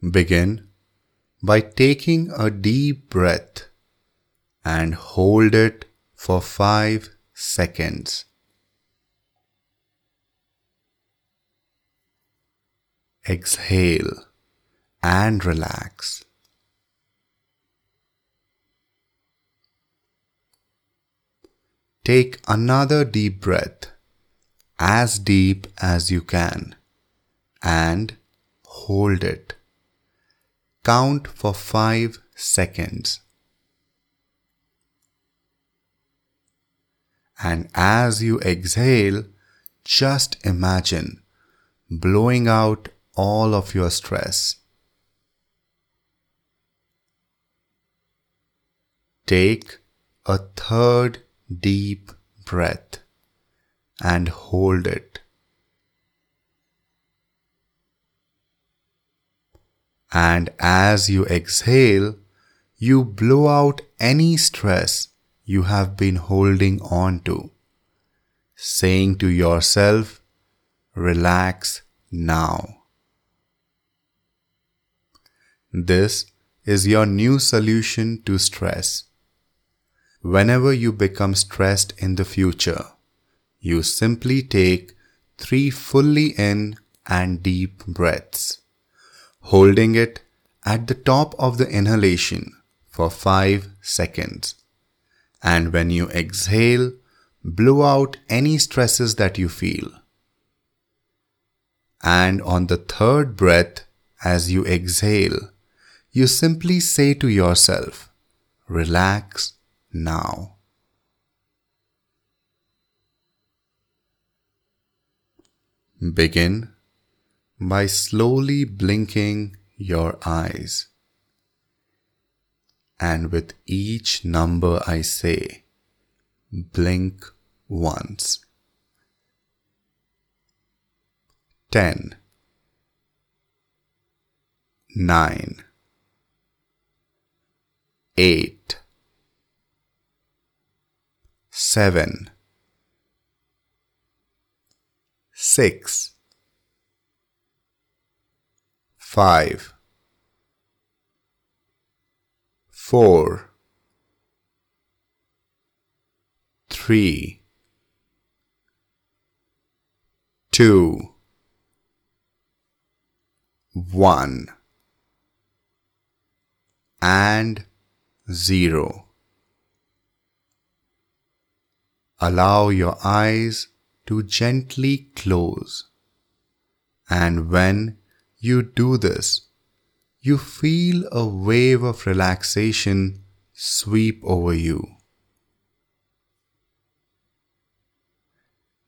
Begin by taking a deep breath and hold it for 5 seconds. Exhale and relax. Take another deep breath, as deep as you can, and hold it. Count for 5 seconds. And as you exhale, just imagine blowing out all of your stress. Take a third deep breath and hold it. And as you exhale, you blow out any stress you have been holding on to, saying to yourself, Relax now. This is your new solution to stress. Whenever you become stressed in the future, you simply take three fully in and deep breaths, holding it at the top of the inhalation for 5 seconds. And when you exhale, blow out any stresses that you feel. And on the third breath, as you exhale, you simply say to yourself, relax now. Begin by slowly blinking your eyes. And with each number I say, blink once. 10 9 8 seven, six, five, four, three, two, one, and zero. allow your eyes to gently close. And when you do this, you feel a wave of relaxation sweep over you.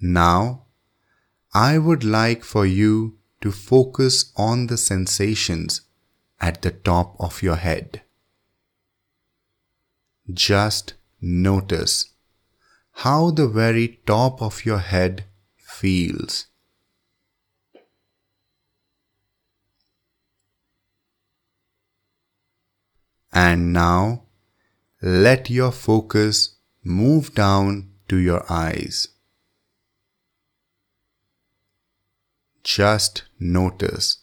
Now, I would like for you to focus on the sensations at the top of your head. Just notice how the very top of your head feels. And now let your focus move down to your eyes. Just notice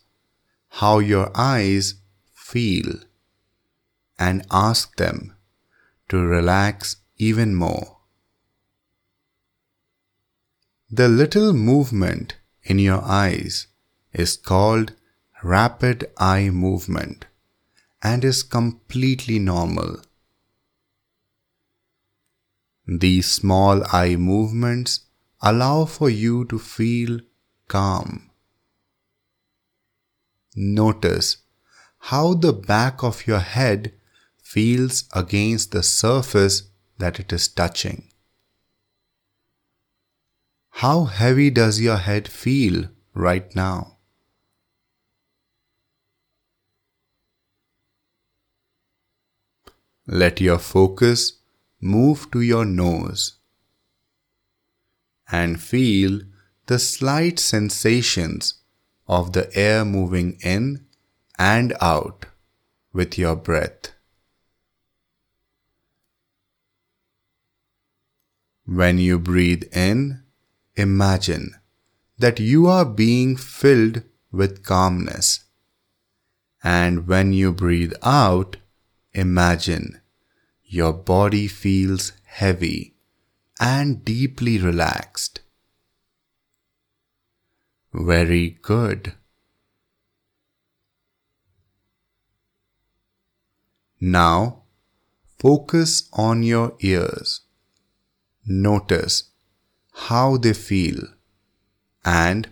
how your eyes feel and ask them to relax even more. The little movement in your eyes is called rapid eye movement and is completely normal. These small eye movements allow for you to feel calm. Notice how the back of your head feels against the surface that it is touching. How heavy does your head feel right now? Let your focus move to your nose and feel the slight sensations of the air moving in and out with your breath. When you breathe in, Imagine that you are being filled with calmness. And when you breathe out, imagine your body feels heavy and deeply relaxed. Very good. Now, focus on your ears. Notice how they feel and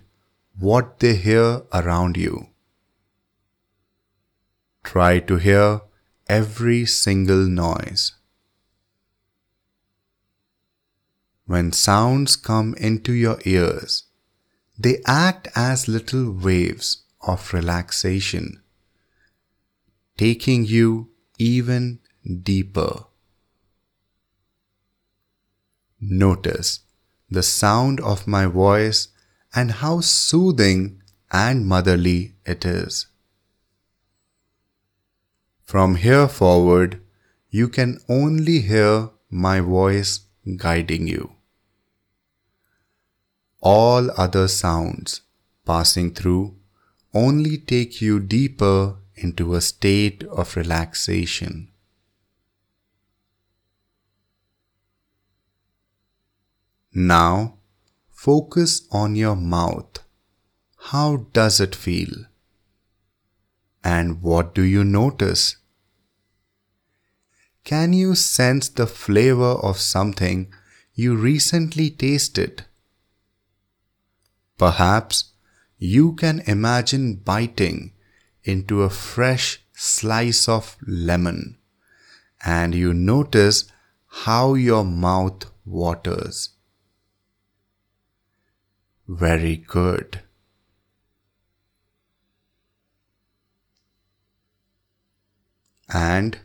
what they hear around you. Try to hear every single noise. When sounds come into your ears, they act as little waves of relaxation, taking you even deeper. Notice the sound of my voice and how soothing and motherly it is. From here forward, you can only hear my voice guiding you. All other sounds passing through only take you deeper into a state of relaxation. Now, focus on your mouth. How does it feel? And what do you notice? Can you sense the flavor of something you recently tasted? Perhaps you can imagine biting into a fresh slice of lemon and you notice how your mouth waters. Very good. And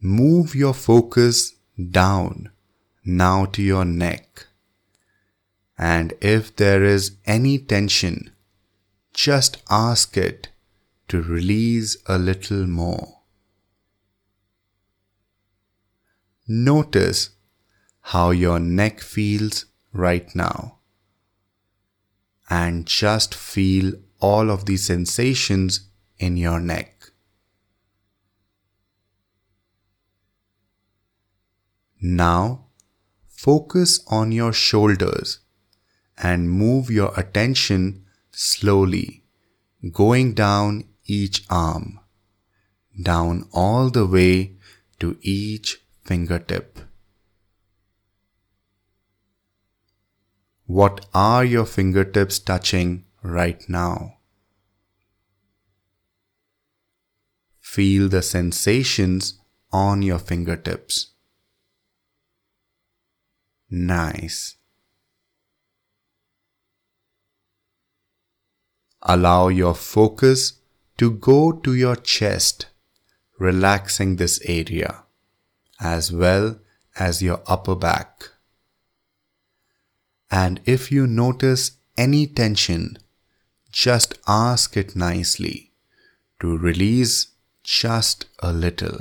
move your focus down now to your neck. And if there is any tension, just ask it to release a little more. Notice how your neck feels right now and just feel all of the sensations in your neck. Now, focus on your shoulders and move your attention slowly, going down each arm, down all the way to each fingertip. What are your fingertips touching right now? Feel the sensations on your fingertips. Nice. Allow your focus to go to your chest, relaxing this area, as well as your upper back. And if you notice any tension, just ask it nicely to release just a little.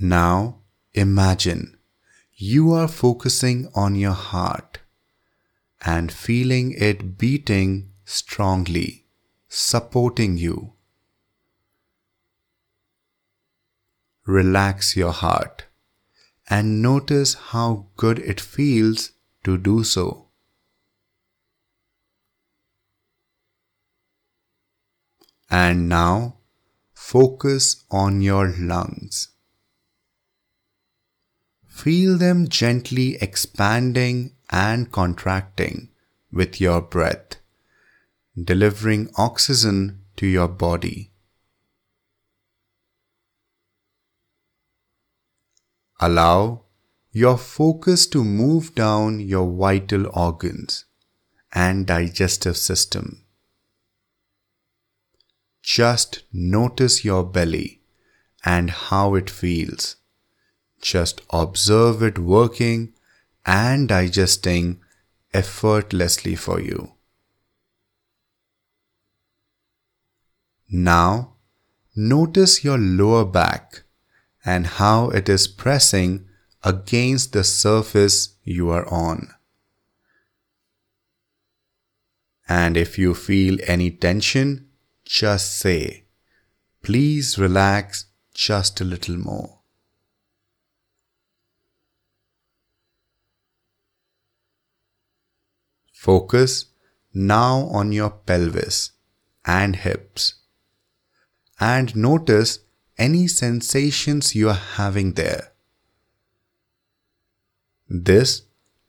Now imagine you are focusing on your heart and feeling it beating strongly, supporting you. Relax your heart and notice how good it feels to do so. And now focus on your lungs. Feel them gently expanding and contracting with your breath, delivering oxygen to your body. Allow your focus to move down your vital organs and digestive system. Just notice your belly and how it feels. Just observe it working and digesting effortlessly for you. Now, notice your lower back and how it is pressing against the surface you are on. And if you feel any tension, just say, Please relax just a little more. Focus now on your pelvis and hips and notice any sensations you are having there. This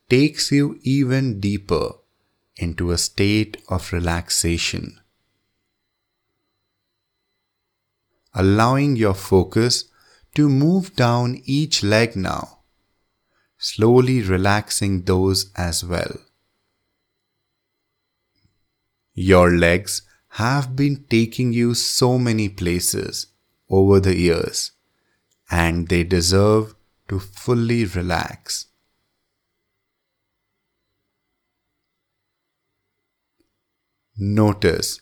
takes you even deeper into a state of relaxation. Allowing your focus to move down each leg now, slowly relaxing those as well. Your legs have been taking you so many places over the years, and they deserve to fully relax. Notice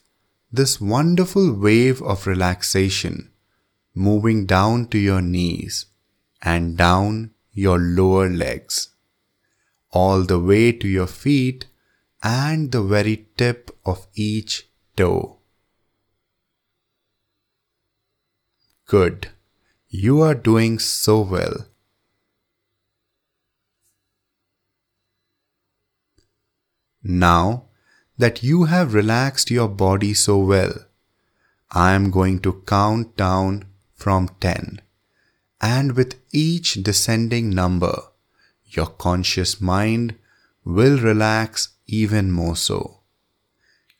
this wonderful wave of relaxation moving down to your knees and down your lower legs, all the way to your feet and the very tip of each toe. Good. You are doing so well. Now, that you have relaxed your body so well, I am going to count down from 10. And with each descending number, your conscious mind will relax even more so.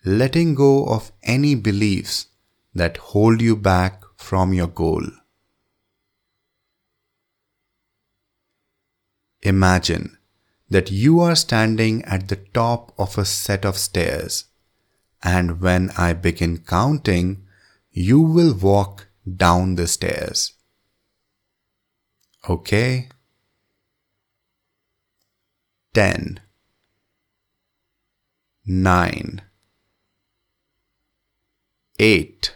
Letting go of any beliefs that hold you back from your goal. Imagine that you are standing at the top of a set of stairs, and when I begin counting, you will walk down the stairs. Okay? 10 9 8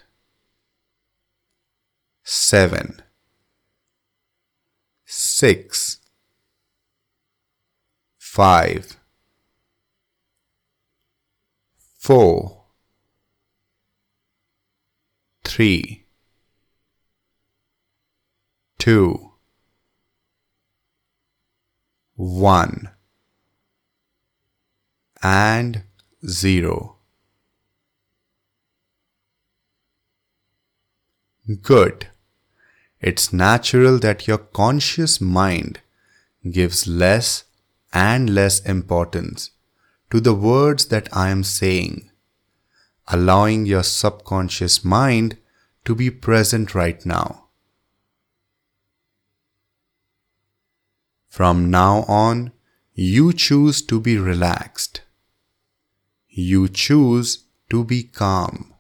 7 6 five, four, three, two, one, and zero. Good. It's natural that your conscious mind gives less and less importance to the words that I am saying, allowing your subconscious mind to be present right now. From now on, you choose to be relaxed. You choose to be calm.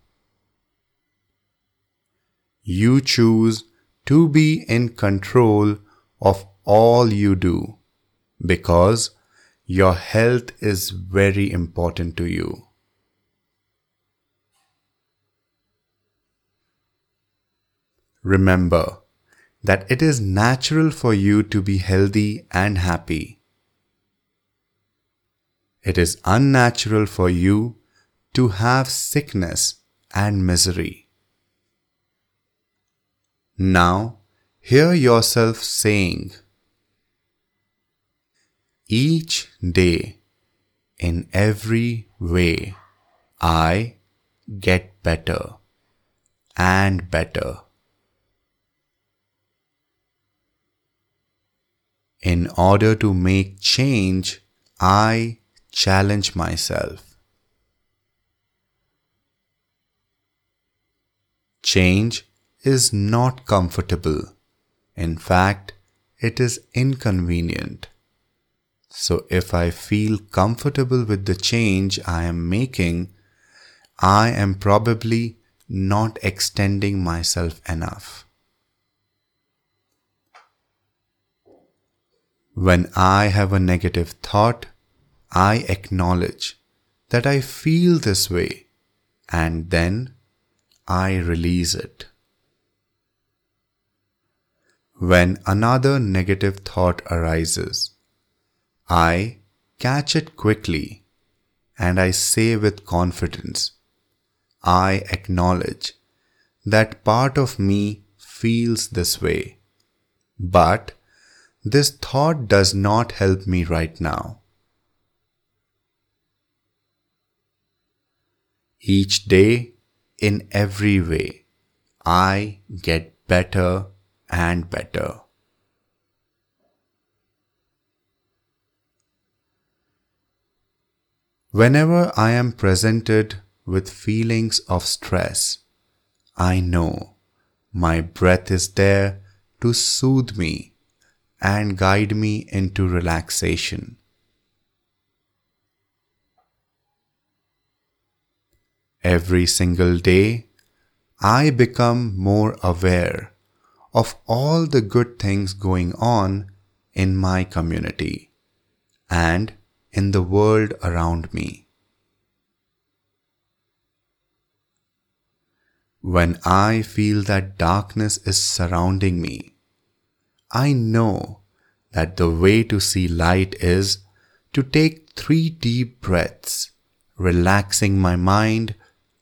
You choose to be in control of all you do because your health is very important to you. Remember that it is natural for you to be healthy and happy. It is unnatural for you to have sickness and misery. Now, hear yourself saying, each day, in every way, I get better and better. In order to make change, I challenge myself. Change is not comfortable. In fact, it is inconvenient. So if I feel comfortable with the change I am making, I am probably not extending myself enough. When I have a negative thought, I acknowledge that I feel this way and then I release it. When another negative thought arises, I catch it quickly and I say with confidence, I acknowledge that part of me feels this way, but this thought does not help me right now. Each day, in every way, I get better and better. Whenever I am presented with feelings of stress, I know my breath is there to soothe me and guide me into relaxation. Every single day, I become more aware of all the good things going on in my community and in the world around me. When I feel that darkness is surrounding me, I know that the way to see light is to take three deep breaths, relaxing my mind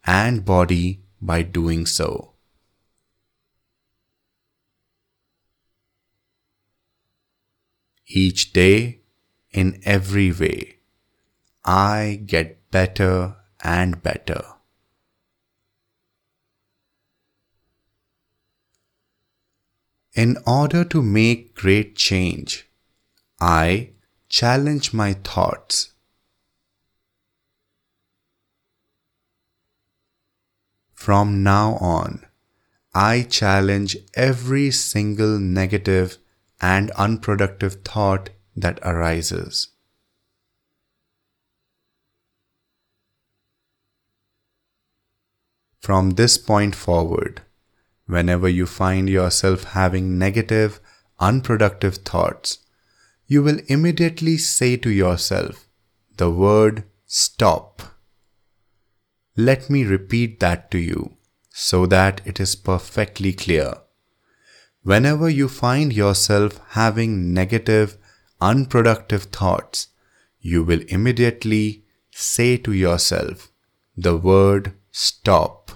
and body by doing so. Each day, in every way, I get better and better. In order to make great change, I challenge my thoughts. From now on, I challenge every single negative and unproductive thought that arises. From this point forward, Whenever you find yourself having negative, unproductive thoughts, you will immediately say to yourself the word stop. Let me repeat that to you so that it is perfectly clear. Whenever you find yourself having negative, unproductive thoughts, you will immediately say to yourself the word stop.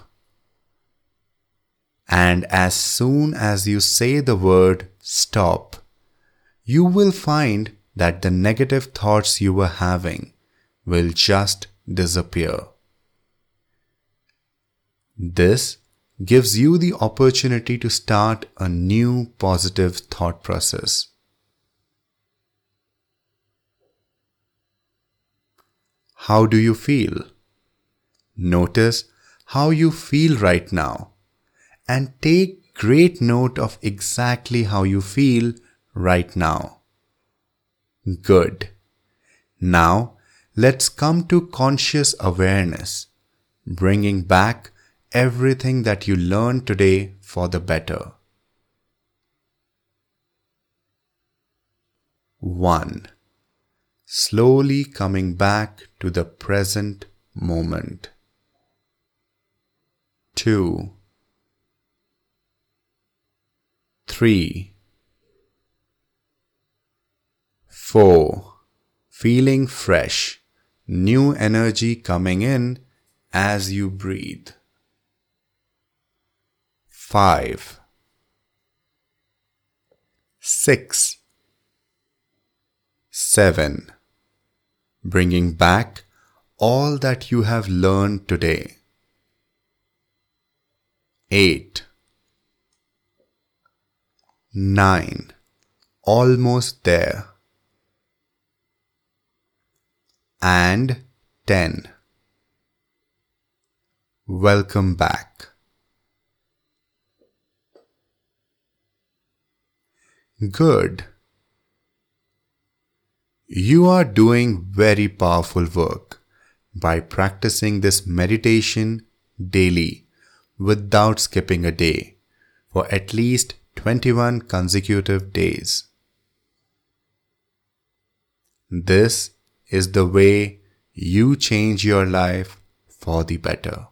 And as soon as you say the word stop, you will find that the negative thoughts you were having will just disappear. This gives you the opportunity to start a new positive thought process. How do you feel? Notice how you feel right now and take great note of exactly how you feel right now. Good. Now, let's come to conscious awareness, bringing back everything that you learned today for the better. 1. Slowly coming back to the present moment. 2 three, four, feeling fresh, new energy coming in as you breathe. Five, six, seven, bringing back all that you have learned today. Eight, nine, almost there, and ten. Welcome back. Good. You are doing very powerful work by practicing this meditation daily without skipping a day for at least 21 consecutive days. This is the way you change your life for the better.